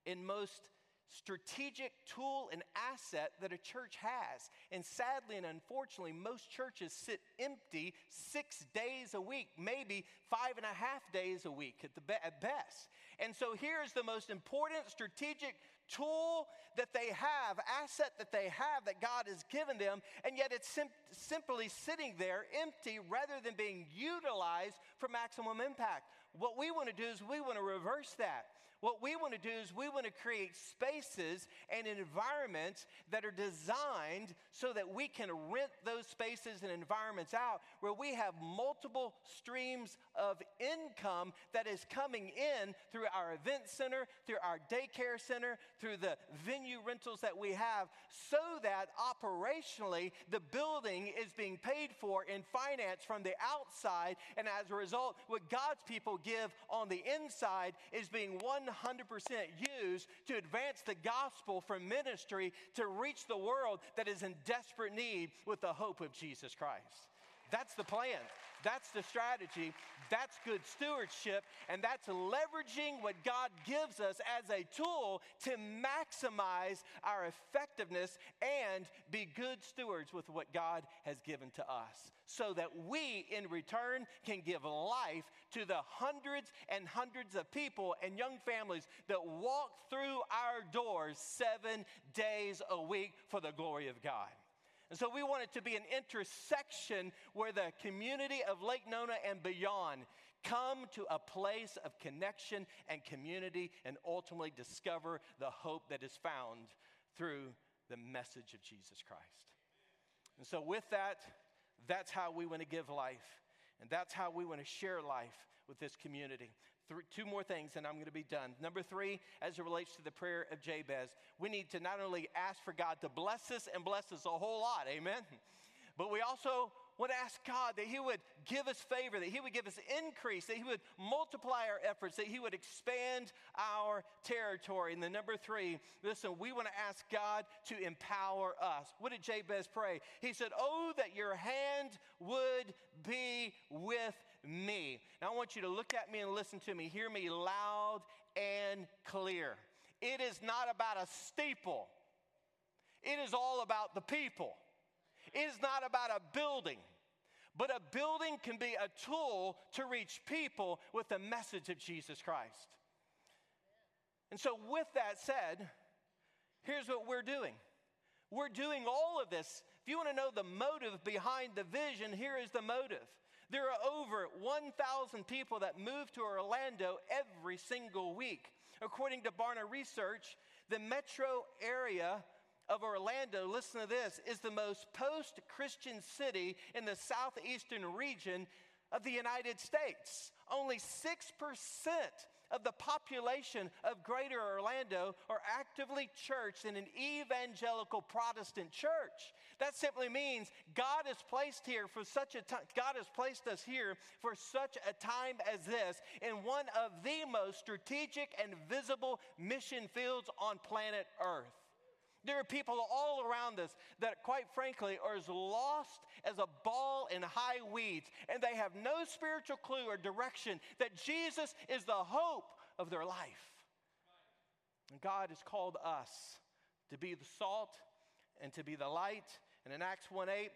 and most strategic tool and asset that a church has. And sadly and unfortunately, most churches sit empty six days a week, maybe five and a half days a week at, the be- at best. And so here's the most important strategic tool that they have, asset that they have that God has given them, and yet it's sim- simply sitting there empty rather than being utilized for maximum impact. What we want to do is we want to reverse that. What we want to do is we want to create spaces and environments that are designed so that we can rent those spaces and environments out where we have multiple streams of income that is coming in through our event center, through our daycare center, through the venue rentals that we have, so that operationally the building is being paid for in finance from the outside. And as a result, what God's people give on the inside is being 100% used to advance the gospel from ministry to reach the world that is in desperate need with the hope of Jesus Christ. That's the plan. That's the strategy. That's good stewardship. And that's leveraging what God gives us as a tool to maximize our effectiveness and be good stewards with what God has given to us so that we, in return, can give life to the hundreds and hundreds of people and young families that walk through our doors seven days a week for the glory of God. And so we want it to be an intersection where the community of Lake Nona and beyond come to a place of connection and community and ultimately discover the hope that is found through the message of Jesus Christ. And so, with that, that's how we want to give life. And that's how we want to share life with this community. Three, two more things, and I'm going to be done. Number three, as it relates to the prayer of Jabez, we need to not only ask for God to bless us and bless us a whole lot, amen, but we also want to ask God that He would give us favor, that He would give us increase, that He would multiply our efforts, that He would expand our territory. And the number three, listen, we want to ask God to empower us. What did Jabez pray? He said, Oh, that your hand would be with me. Now I want you to look at me and listen to me. Hear me loud and clear. It is not about a steeple, it is all about the people. It is not about a building, but a building can be a tool to reach people with the message of Jesus Christ. And so, with that said, here's what we're doing. We're doing all of this. If you want to know the motive behind the vision, here is the motive. There are over 1,000 people that move to Orlando every single week. According to Barna Research, the metro area of Orlando, listen to this, is the most post Christian city in the southeastern region of the United States. Only 6% of the population of greater Orlando are actively churched in an evangelical Protestant church. That simply means God has placed here for such a time, God has placed us here for such a time as this in one of the most strategic and visible mission fields on planet Earth. There are people all around us that, quite frankly, are as lost as a ball in high weeds, and they have no spiritual clue or direction that Jesus is the hope of their life. And God has called us to be the salt and to be the light. And in Acts 1 8,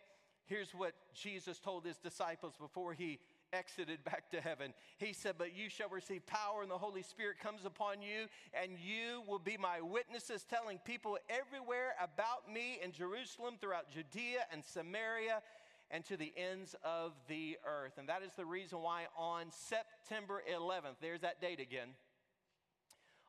here's what Jesus told his disciples before he exited back to heaven. He said, But you shall receive power, and the Holy Spirit comes upon you, and you will be my witnesses, telling people everywhere about me in Jerusalem, throughout Judea and Samaria, and to the ends of the earth. And that is the reason why on September 11th, there's that date again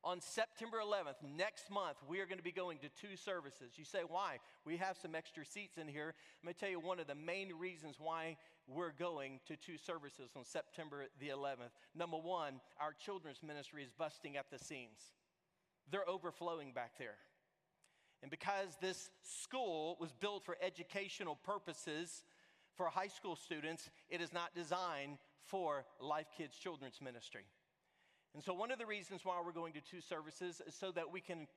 on September 11th, next month, we are going to be going to two services. You say, why? We have some extra seats in here. Going to tell you one of the main reasons why we're going to two services on September the 11th. Number one, our children's ministry is busting at the seams, they're overflowing back there. And because this school was built for educational purposes, for high school students, it is not designed for Life Kids Children's Ministry. And so, one of the reasons why we're going to two services is so that we can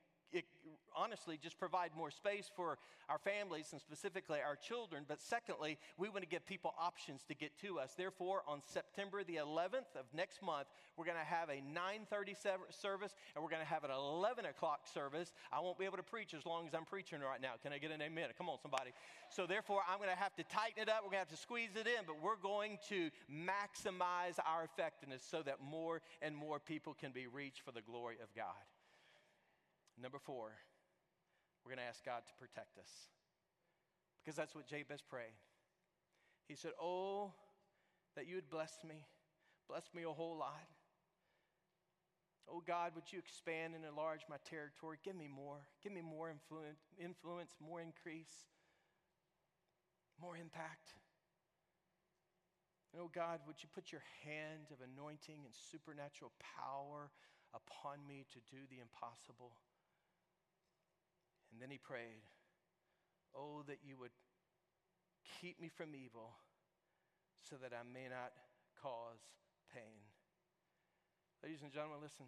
honestly just provide more space for our families and specifically our children. But secondly, we want to give people options to get to us. Therefore, on September the 11th of next month, we're going to have a 9:30 service and we're going to have an 11 o'clock service. I won't be able to preach as long as I'm preaching right now. Can I get an amen? Come on, somebody. So therefore, I'm going to have to tighten it up. We're going to have to squeeze it in, but we're going to maximize our effectiveness so that more and more people can be reached for the glory of God. Number four, we're going to ask God to protect us because that's what Jabez prayed. He said, Oh, that you would bless me, bless me a whole lot. Oh God, would you expand and enlarge my territory? Give me more. Give me more influence, more increase, more impact. And oh God, would you put your hand of anointing and supernatural power upon me to do the impossible? And then he prayed, Oh, that you would keep me from evil so that I may not cause pain. Ladies and gentlemen, listen.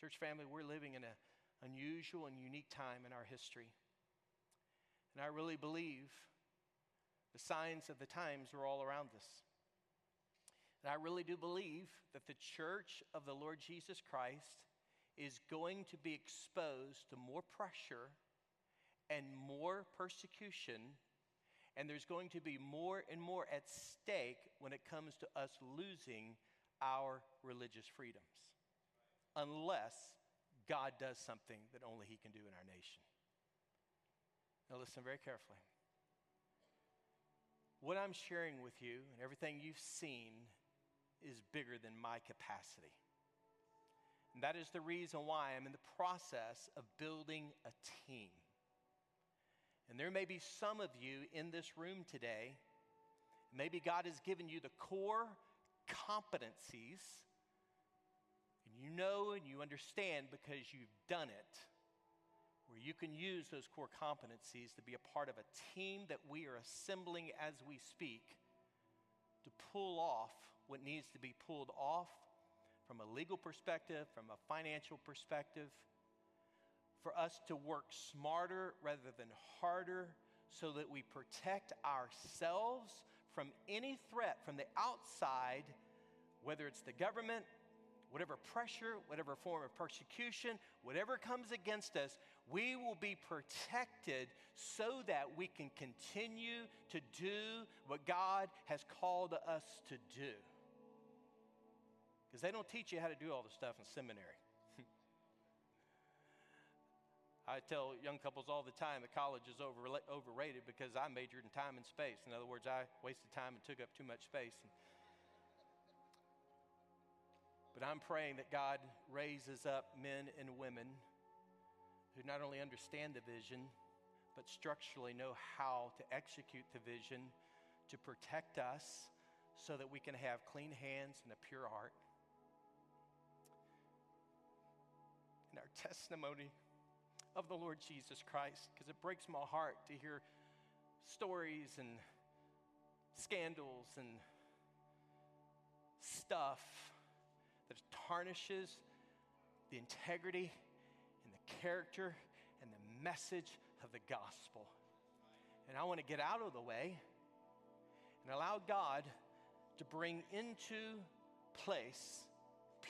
Church family, we're living in an unusual and unique time in our history. And I really believe the signs of the times are all around us. And I really do believe that the church of the Lord Jesus Christ is going to be exposed to more pressure and more persecution and there's going to be more and more at stake when it comes to us losing our religious freedoms, unless God does something that only He can do in our nation. Now, listen very carefully. What I'm sharing with you and everything you've seen is bigger than my capacity. And that is the reason why I'm in the process of building a team. And there may be some of you in this room today, maybe God has given you the core competencies, and you know and you understand because you've done it, where you can use those core competencies to be a part of a team that we are assembling as we speak to pull off what needs to be pulled off from a legal perspective, from a financial perspective for us to work smarter rather than harder so that we protect ourselves from any threat from the outside, whether it's the government, whatever pressure, whatever form of persecution, whatever comes against us, we will be protected so that we can continue to do what God has called us to do. Because they don't teach you how to do all the stuff in seminary. I tell young couples all the time that college is over, overrated because I majored in time and space. In other words, I wasted time and took up too much space. And, but I'm praying that God raises up men and women who not only understand the vision, but structurally know how to execute the vision to protect us so that we can have clean hands and a pure heart. And our testimony of the Lord Jesus Christ because it breaks my heart to hear stories and scandals and stuff that tarnishes the integrity and the character and the message of the gospel. And I want to get out of the way and allow God to bring into place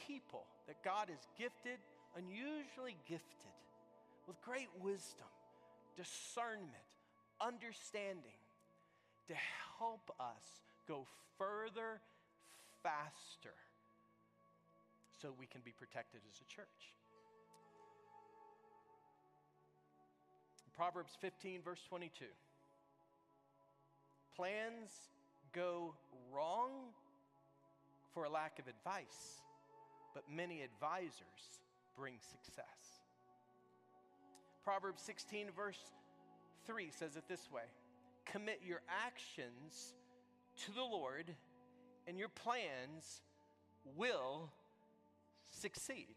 people that God has gifted, unusually gifted with great wisdom, discernment, understanding to help us go further, faster, so we can be protected as a church. Proverbs 15, verse 22. Plans go wrong for a lack of advice, but many advisors bring success. Proverbs 16, verse 3 says it this way Commit your actions to the Lord, and your plans will succeed.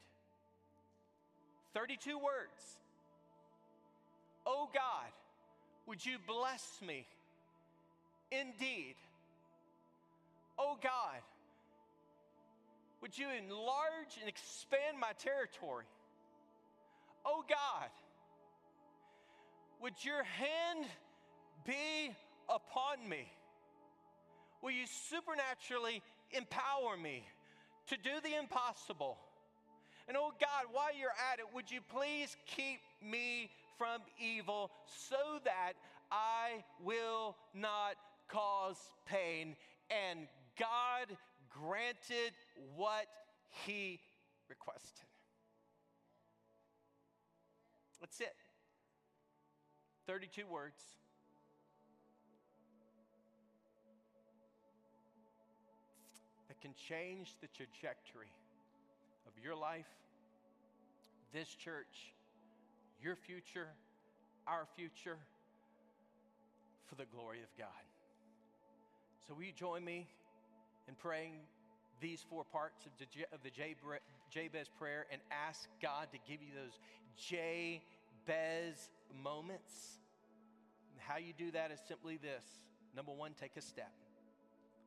32 words. Oh God, would you bless me indeed? Oh God, would you enlarge and expand my territory? Oh God, would your hand be upon me? Will you supernaturally empower me to do the impossible? And oh God, while you're at it, would you please keep me from evil so that I will not cause pain? And God granted what he requested. That's it. 32 words. That can change the trajectory of your life, this church, your future, our future, for the glory of God. So, will you join me in praying these four parts of the, of the Jabez prayer and ask God to give you those Jabez moments? How you do that is simply this number one, take a step.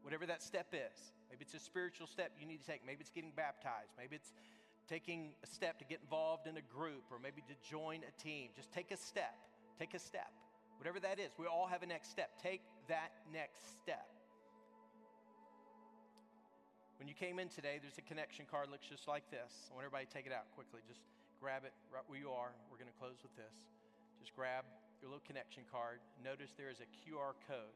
Whatever that step is. Maybe it's a spiritual step you need to take. Maybe it's getting baptized. Maybe it's taking a step to get involved in a group or maybe to join a team. Just take a step. Take a step. Whatever that is, we all have a next step. Take that next step. When you came in today, there's a connection card looks just like this. I want everybody to take it out quickly. Just grab it right where you are. We're going to close with this. Just grab your little connection card. Notice there is a QR code.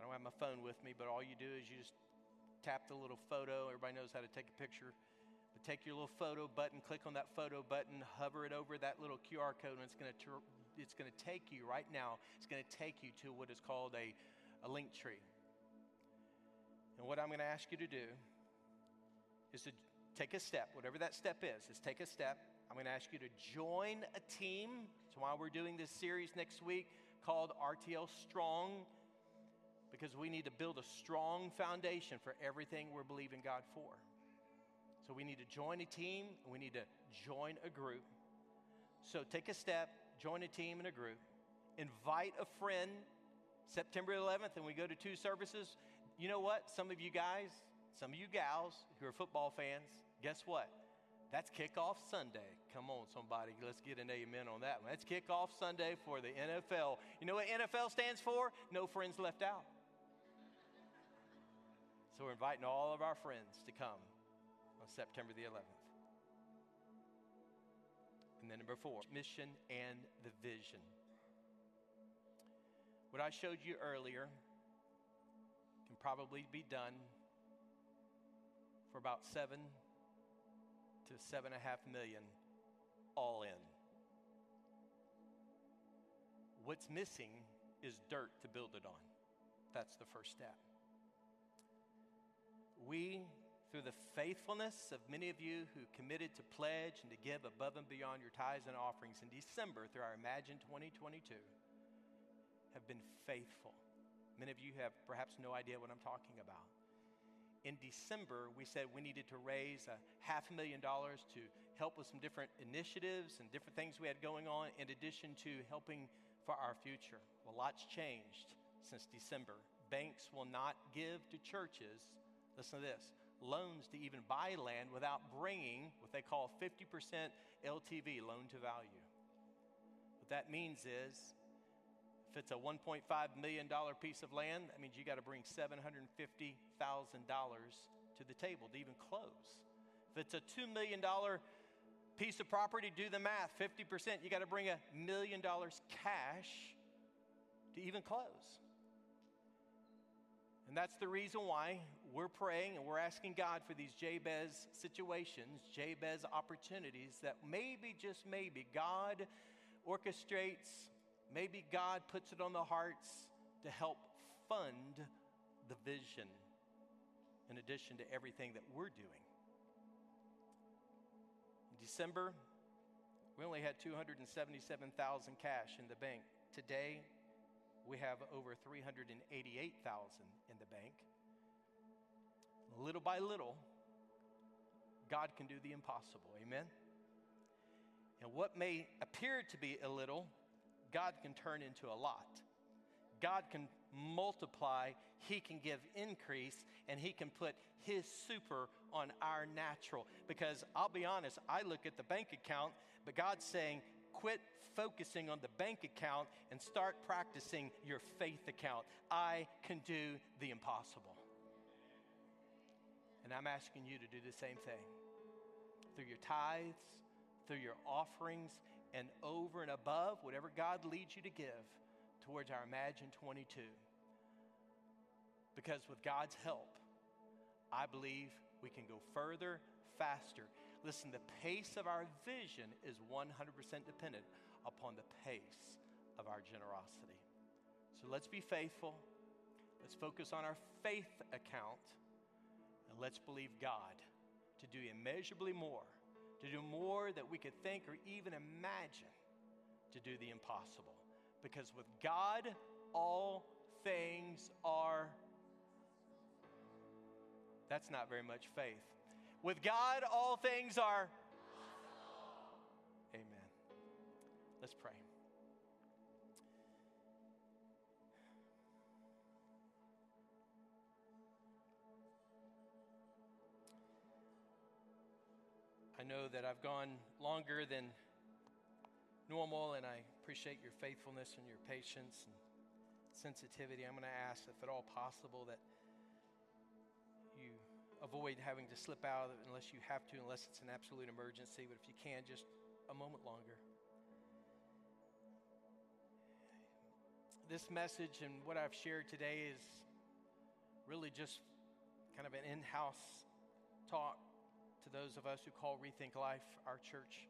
I don't have my phone with me, but all you do is you just tap the little photo. Everybody knows how to take a picture. But take your little photo button, click on that photo button, hover it over that little QR code, and it's going to it's going to take you right now. It's going to take you to what is called a, a link tree. And what I'm going to ask you to do is to take a step, whatever that step is, is take a step. I'm going to ask you to join a team. While we're doing this series next week called RTL Strong, because we need to build a strong foundation for everything we're believing God for. So we need to join a team, we need to join a group. So take a step, join a team and a group, invite a friend. September 11th, and we go to two services you know what? Some of you guys, some of you gals who are football fans, guess what? That's kickoff Sunday. Come on, somebody, let's get an amen on that one. That's kickoff Sunday for the NFL. You know what NFL stands for? No friends left out. So we're inviting all of our friends to come on September the 11th. And then number four, mission and the vision. What I showed you earlier can probably be done for about seven to seven and a half million all in. What's missing is dirt to build it on. That's the first step. We, through the faithfulness of many of you who committed to pledge and to give above and beyond your tithes and offerings in December through our Imagine 2022, have been faithful Many of you have perhaps no idea what I'm talking about. In December, we said we needed to raise a half million dollars to help with some different initiatives and different things we had going on, in addition to helping for our future. Well, lots changed since December. Banks will not give to churches, listen to this, loans to even buy land without bringing what they call 50% LTV, loan to value. What that means is if it's a $1.5 million piece of land, that means you got to bring $750,000 to the table to even close. If it's a $2 million piece of property, do the math 50%, you got to bring a million dollars cash to even close. And that's the reason why we're praying and we're asking God for these Jabez situations, Jabez opportunities that maybe, just maybe, God orchestrates maybe God puts it on the hearts to help fund the vision in addition to everything that we're doing. December, we only had 277,000 cash in the bank. Today, we have over 388,000 in the bank. Little by little, God can do the impossible. Amen. And what may appear to be a little God can turn into a lot. God can multiply, He can give increase, and He can put His super on our natural. Because I'll be honest, I look at the bank account, but God's saying, quit focusing on the bank account and start practicing your faith account. I can do the impossible. And I'm asking you to do the same thing through your tithes, through your offerings, and over and above whatever God leads you to give towards our Imagine 22. Because with God's help, I believe we can go further, faster. Listen, the pace of our vision is 100% dependent upon the pace of our generosity. So let's be faithful. Let's focus on our faith account. And let's believe God to do immeasurably more, to do more that we could think or even imagine, to do the impossible. Because with God, all things are. That's not very much faith. With God, all things are. Amen. Let's pray. I know that I've gone longer than normal, and I appreciate your faithfulness and your patience and sensitivity. I'm going to ask, if at all possible, that you avoid having to slip out unless you have to, unless it's an absolute emergency. But if you can, just a moment longer. This message and what I've shared today is really just kind of an in house talk to those of us who call Rethink Life our church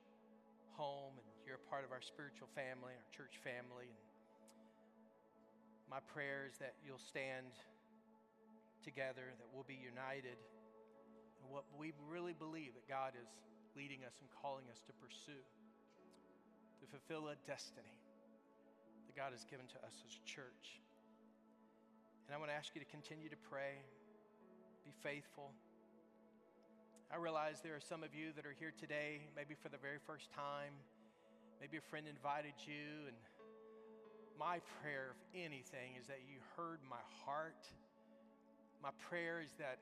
home, and you're a part of our spiritual family, our church family. And my prayer is that you'll stand together, that we'll be united in what we really believe that God is leading us and calling us to pursue, to fulfill a destiny that God has given to us as a church. And I want to ask you to continue to pray, be faithful. I realize there are some of you that are here today, maybe for the very first time. Maybe a friend invited you, and my prayer, if anything, is that you heard my heart. My prayer is that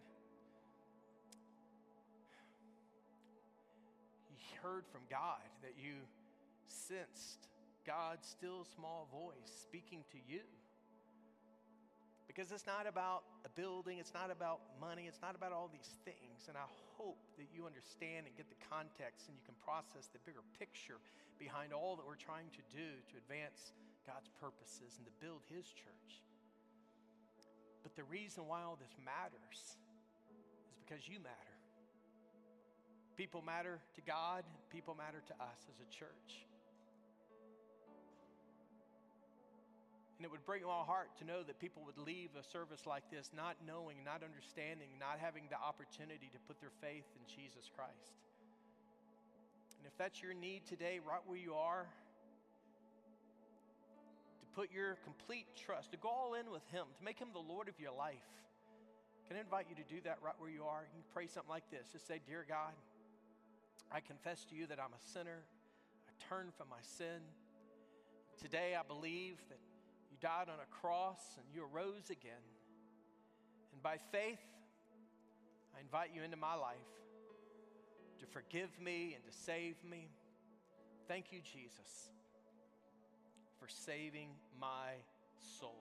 you heard from God, that you sensed God's still small voice speaking to you. Because it's not about a building, it's not about money, it's not about all these things. And I hope that you understand and get the context and you can process the bigger picture behind all that we're trying to do to advance God's purposes and to build His church. But the reason why all this matters is because you matter. People matter to God, people matter to us as a church. And it would break my heart to know that people would leave a service like this not knowing, not understanding, not having the opportunity to put their faith in Jesus Christ. And if that's your need today, right where you are, to put your complete trust, to go all in with Him, to make Him the Lord of your life, can I invite you to do that right where you are? You can pray something like this. Just say, Dear God, I confess to you that I'm a sinner. I turn from my sin. Today I believe that died on a cross and you arose again. And by faith, I invite you into my life to forgive me and to save me. Thank you, Jesus, for saving my soul.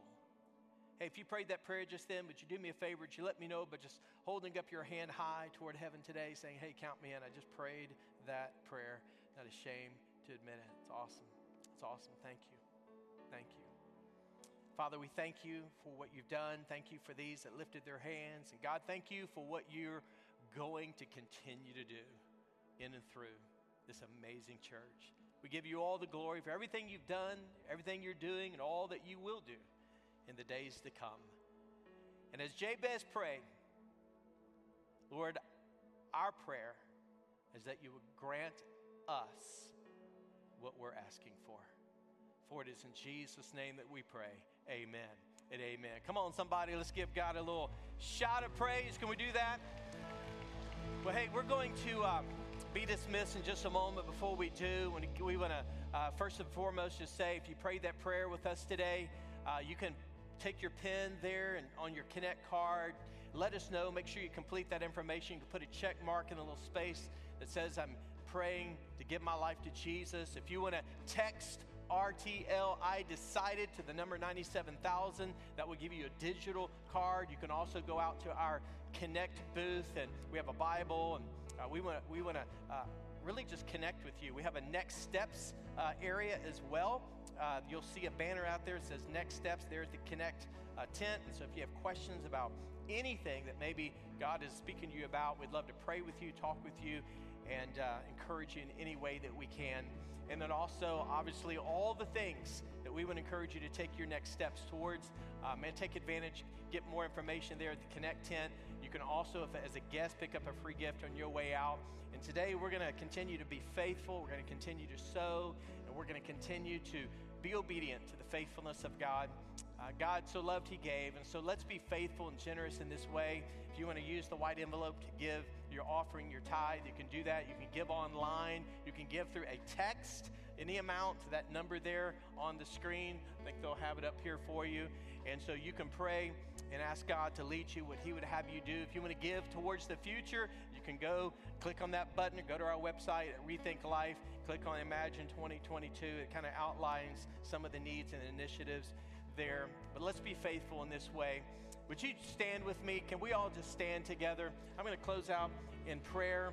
Hey, if you prayed that prayer just then, would you do me a favor? Would you let me know, but just holding up your hand high toward heaven today, saying, Hey, count me in. I just prayed that prayer. Not ashamed to admit it. It's awesome. It's awesome. Thank you. Thank you. Father, we thank you for what you've done. Thank you for these that lifted their hands. And God, thank you for what you're going to continue to do in and through this amazing church. We give you all the glory for everything you've done, everything you're doing, and all that you will do in the days to come. And as Jabez prayed, Lord, our prayer is that you would grant us what we're asking for. For it is in Jesus' name that we pray. Amen and amen. Come on, somebody, let's give God a little shout of praise. Can we do that? Well, hey, we're going to uh, be dismissed in just a moment. Before we do, we want to uh, first and foremost just say if you prayed that prayer with us today, uh, you can take your pen there and on your Connect card. Let us know. Make sure you complete that information. You can put a check mark in the little space that says, I'm praying to give my life to Jesus. If you want to text RTL I decided to the number 97,000. That will give you a digital card. You can also go out to our Connect booth and we have a Bible and uh, we want we want to uh, really just connect with you. We have a next steps uh, area as well. Uh, you'll see a banner out there that says next steps. There's the Connect uh, tent. And so if you have questions about anything that maybe God is speaking to you about, we'd love to pray with you, talk with you. and uh, encourage you in any way that we can. And then also, obviously, all the things that we would encourage you to take your next steps towards. Uh, man, take advantage, get more information there at the Connect tent. You can also, if, as a guest, pick up a free gift on your way out. And today, we're going to continue to be faithful. We're going to continue to sow, and we're going to continue to be obedient to the faithfulness of God. Uh, God so loved, He gave. And so let's be faithful and generous in this way. If you want to use the white envelope to give your offering, your tithe, you can do that. You can give online. You can give through a text, any amount to that number there on the screen. I think they'll have it up here for you. And so you can pray and ask God to lead you what He would have you do. If you want to give towards the future, you can go click on that button or go to our website at Rethink Life, click on Imagine 2022. It kind of outlines some of the needs and initiatives there. But let's be faithful in this way. Would you stand with me? Can we all just stand together? I'm going to close out in prayer.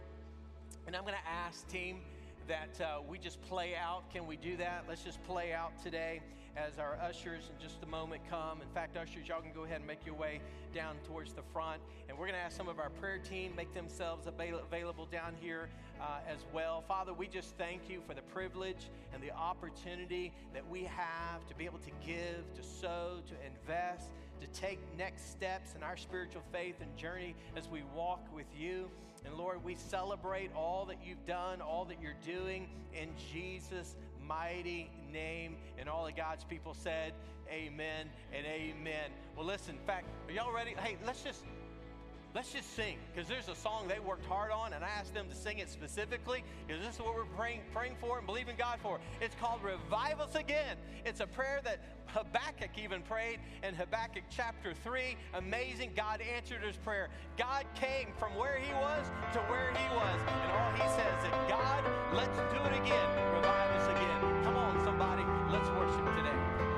And I'm going to ask, team, that uh, we just play out. Can we do that? Let's just play out today as our ushers in just a moment come. In fact, ushers, y'all can go ahead and make your way down towards the front. And we're going to ask some of our prayer team make themselves available down here uh, as well. Father, we just thank you for the privilege and the opportunity that we have to be able to give, to sow, to invest, to take next steps in our spiritual faith and journey as we walk with you. And Lord, we celebrate all that you've done, all that you're doing in Jesus' mighty name. And all of God's people said, Amen and amen. Well, listen, in fact, are y'all ready? Hey, let's just let's just sing because there's a song they worked hard on and i asked them to sing it specifically because this is what we're praying, praying for and believing god for. It's called revive us again. It's a prayer that habakkuk even prayed in habakkuk chapter 3 amazing god answered his prayer. God came from where he was to where he was and all he says is god let's do it again. Revive us again. Come on somebody let's worship today.